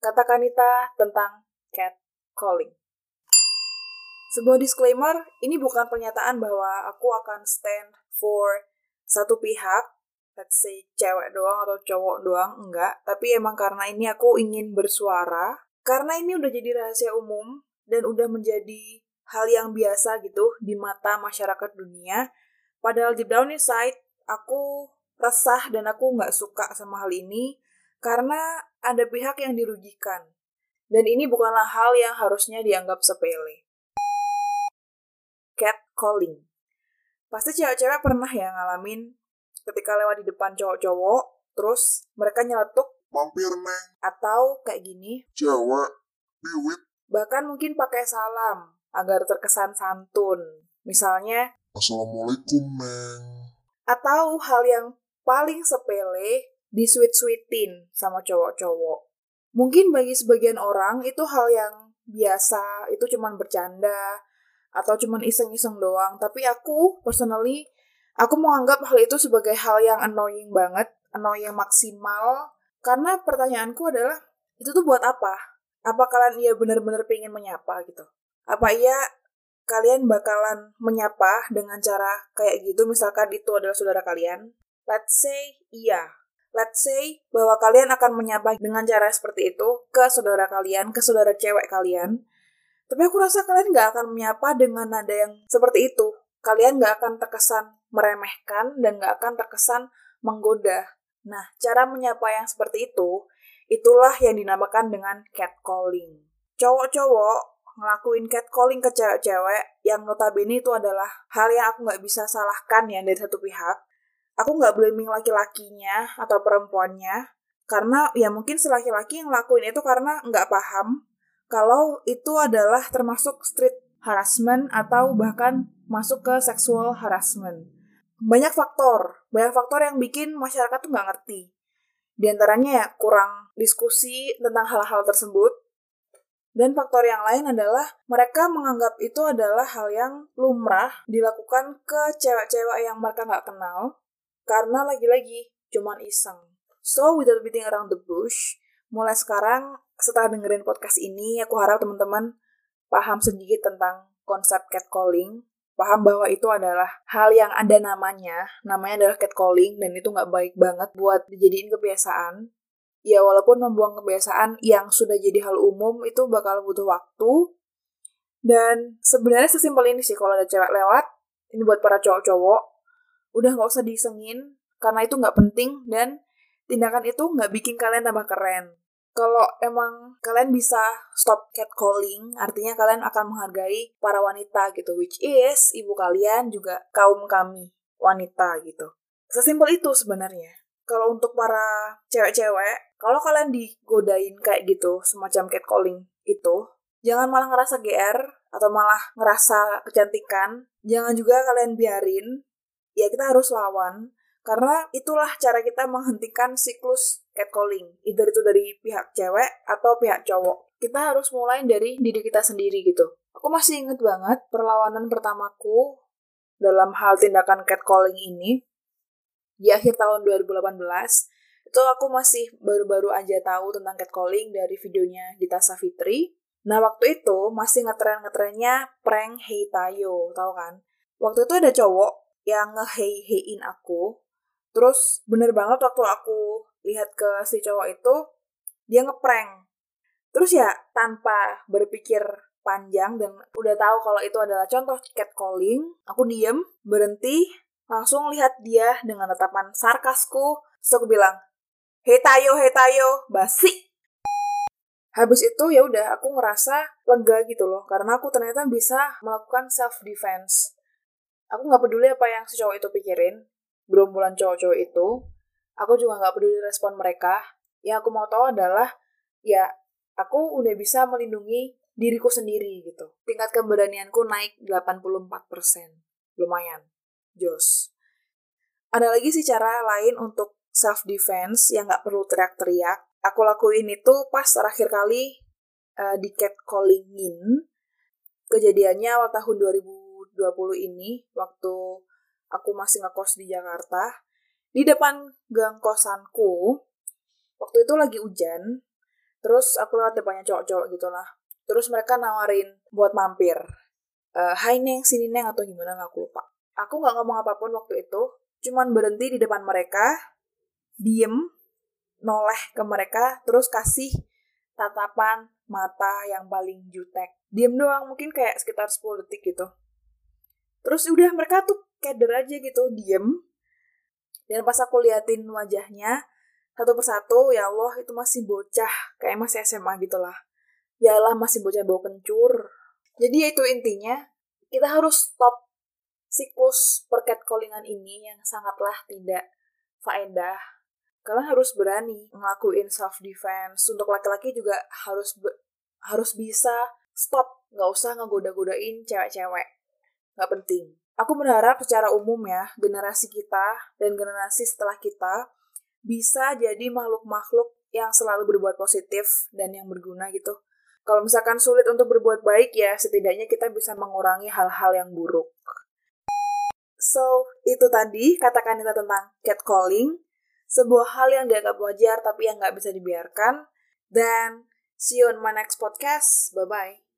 Kata Kanita tentang cat calling. Sebuah disclaimer, ini bukan pernyataan bahwa aku akan stand for satu pihak, let's say cewek doang atau cowok doang, enggak. Tapi emang karena ini aku ingin bersuara, karena ini udah jadi rahasia umum dan udah menjadi hal yang biasa gitu di mata masyarakat dunia. Padahal deep down inside, aku resah dan aku nggak suka sama hal ini karena ada pihak yang dirugikan. Dan ini bukanlah hal yang harusnya dianggap sepele catcalling. Pasti cewek-cewek pernah ya ngalamin ketika lewat di depan cowok-cowok, terus mereka nyeletuk mampir neng atau kayak gini, cewek biwit bahkan mungkin pakai salam agar terkesan santun. Misalnya, assalamualaikum neng atau hal yang paling sepele di sweet-sweetin sama cowok-cowok. Mungkin bagi sebagian orang itu hal yang biasa, itu cuman bercanda, atau cuman iseng-iseng doang. Tapi aku personally aku menganggap hal itu sebagai hal yang annoying banget, annoying maksimal. Karena pertanyaanku adalah itu tuh buat apa? Apa kalian iya benar-benar pengen menyapa gitu? Apa iya kalian bakalan menyapa dengan cara kayak gitu misalkan itu adalah saudara kalian? Let's say iya. Let's say bahwa kalian akan menyapa dengan cara seperti itu ke saudara kalian, ke saudara cewek kalian. Tapi aku rasa kalian nggak akan menyapa dengan nada yang seperti itu. Kalian nggak akan terkesan meremehkan dan nggak akan terkesan menggoda. Nah, cara menyapa yang seperti itu, itulah yang dinamakan dengan catcalling. Cowok-cowok ngelakuin catcalling ke cewek-cewek yang notabene itu adalah hal yang aku nggak bisa salahkan ya dari satu pihak. Aku nggak blaming laki-lakinya atau perempuannya, karena ya mungkin si laki-laki yang ngelakuin itu karena nggak paham kalau itu adalah termasuk street harassment atau bahkan masuk ke sexual harassment. Banyak faktor, banyak faktor yang bikin masyarakat tuh nggak ngerti. Di antaranya ya kurang diskusi tentang hal-hal tersebut. Dan faktor yang lain adalah mereka menganggap itu adalah hal yang lumrah dilakukan ke cewek-cewek yang mereka nggak kenal. Karena lagi-lagi cuman iseng. So, without beating around the bush, mulai sekarang setelah dengerin podcast ini, aku harap teman-teman paham sedikit tentang konsep catcalling, paham bahwa itu adalah hal yang ada namanya, namanya adalah catcalling, dan itu nggak baik banget buat dijadiin kebiasaan. Ya walaupun membuang kebiasaan yang sudah jadi hal umum itu bakal butuh waktu, dan sebenarnya sesimpel ini sih kalau ada cewek lewat, ini buat para cowok-cowok, udah nggak usah disengin, karena itu nggak penting, dan tindakan itu nggak bikin kalian tambah keren kalau emang kalian bisa stop catcalling, artinya kalian akan menghargai para wanita gitu, which is ibu kalian juga kaum kami wanita gitu. Sesimpel itu sebenarnya. Kalau untuk para cewek-cewek, kalau kalian digodain kayak gitu, semacam catcalling itu, jangan malah ngerasa GR atau malah ngerasa kecantikan. Jangan juga kalian biarin. Ya kita harus lawan karena itulah cara kita menghentikan siklus catcalling. Either itu dari pihak cewek atau pihak cowok. Kita harus mulai dari diri kita sendiri gitu. Aku masih inget banget perlawanan pertamaku dalam hal tindakan catcalling ini di akhir tahun 2018 itu aku masih baru-baru aja tahu tentang catcalling dari videonya Gita Savitri. Nah waktu itu masih ngetren-ngetrennya prank Hey Tayo, tau kan? Waktu itu ada cowok yang nge-hey-heyin aku Terus bener banget waktu aku lihat ke si cowok itu, dia ngeprank. Terus ya tanpa berpikir panjang dan udah tahu kalau itu adalah contoh catcalling, aku diem, berhenti, langsung lihat dia dengan tatapan sarkasku, terus aku bilang, Hei Tayo, hei Tayo, basi. Habis itu ya udah aku ngerasa lega gitu loh karena aku ternyata bisa melakukan self defense. Aku nggak peduli apa yang si cowok itu pikirin, gerombolan cowok-cowok itu, aku juga nggak peduli respon mereka. Yang aku mau tahu adalah, ya aku udah bisa melindungi diriku sendiri gitu. Tingkat keberanianku naik 84%. Lumayan. Jos. Ada lagi sih cara lain untuk self-defense yang nggak perlu teriak-teriak. Aku lakuin itu pas terakhir kali uh, di catcallingin. Kejadiannya awal tahun 2020 ini, waktu aku masih ngekos di Jakarta, di depan gang kosanku, waktu itu lagi hujan, Terus aku lewat depannya cowok-cowok gitu lah. Terus mereka nawarin buat mampir. Uh, Hai Neng, sini Neng atau gimana aku lupa. Aku nggak ngomong apa pun waktu itu. Cuman berhenti di depan mereka, diem, noleh ke mereka, terus kasih tatapan mata yang paling jutek. Diem doang, mungkin kayak sekitar 10 detik gitu. Terus udah mereka tuh keder aja gitu, diem. Dan pas aku liatin wajahnya, satu persatu, ya Allah itu masih bocah, kayak masih SMA gitu lah. Ya Allah masih bocah bau kencur. Jadi ya itu intinya, kita harus stop siklus percatcallingan ini yang sangatlah tidak faedah. Kalian harus berani ngelakuin self defense. Untuk laki-laki juga harus harus bisa stop, nggak usah ngegoda-godain cewek-cewek. Nggak penting. Aku berharap secara umum ya, generasi kita dan generasi setelah kita bisa jadi makhluk-makhluk yang selalu berbuat positif dan yang berguna gitu. Kalau misalkan sulit untuk berbuat baik ya, setidaknya kita bisa mengurangi hal-hal yang buruk. So, itu tadi kata-kata tentang catcalling, sebuah hal yang dianggap wajar tapi yang nggak bisa dibiarkan. Dan see you on my next podcast. Bye-bye.